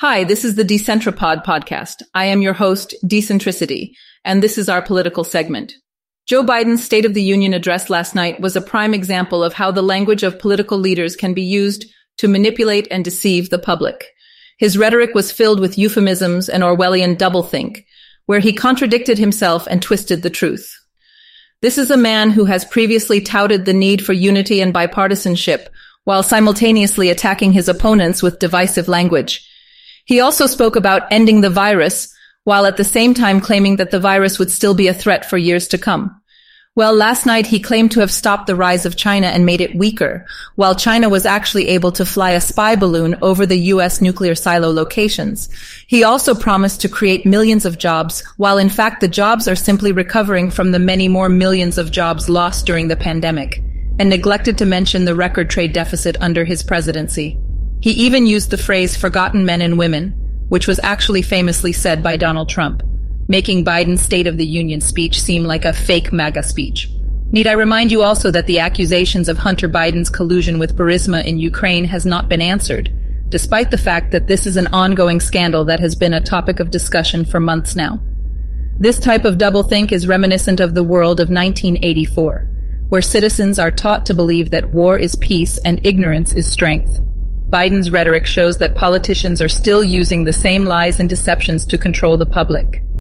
Hi, this is the Decentropod podcast. I am your host, Decentricity, and this is our political segment. Joe Biden's State of the Union address last night was a prime example of how the language of political leaders can be used to manipulate and deceive the public. His rhetoric was filled with euphemisms and Orwellian doublethink, where he contradicted himself and twisted the truth. This is a man who has previously touted the need for unity and bipartisanship while simultaneously attacking his opponents with divisive language. He also spoke about ending the virus, while at the same time claiming that the virus would still be a threat for years to come. Well, last night he claimed to have stopped the rise of China and made it weaker, while China was actually able to fly a spy balloon over the U.S. nuclear silo locations. He also promised to create millions of jobs, while in fact the jobs are simply recovering from the many more millions of jobs lost during the pandemic, and neglected to mention the record trade deficit under his presidency. He even used the phrase forgotten men and women, which was actually famously said by Donald Trump, making Biden's State of the Union speech seem like a fake MAGA speech. Need I remind you also that the accusations of Hunter Biden's collusion with Burisma in Ukraine has not been answered, despite the fact that this is an ongoing scandal that has been a topic of discussion for months now. This type of doublethink is reminiscent of the world of 1984, where citizens are taught to believe that war is peace and ignorance is strength. Biden's rhetoric shows that politicians are still using the same lies and deceptions to control the public.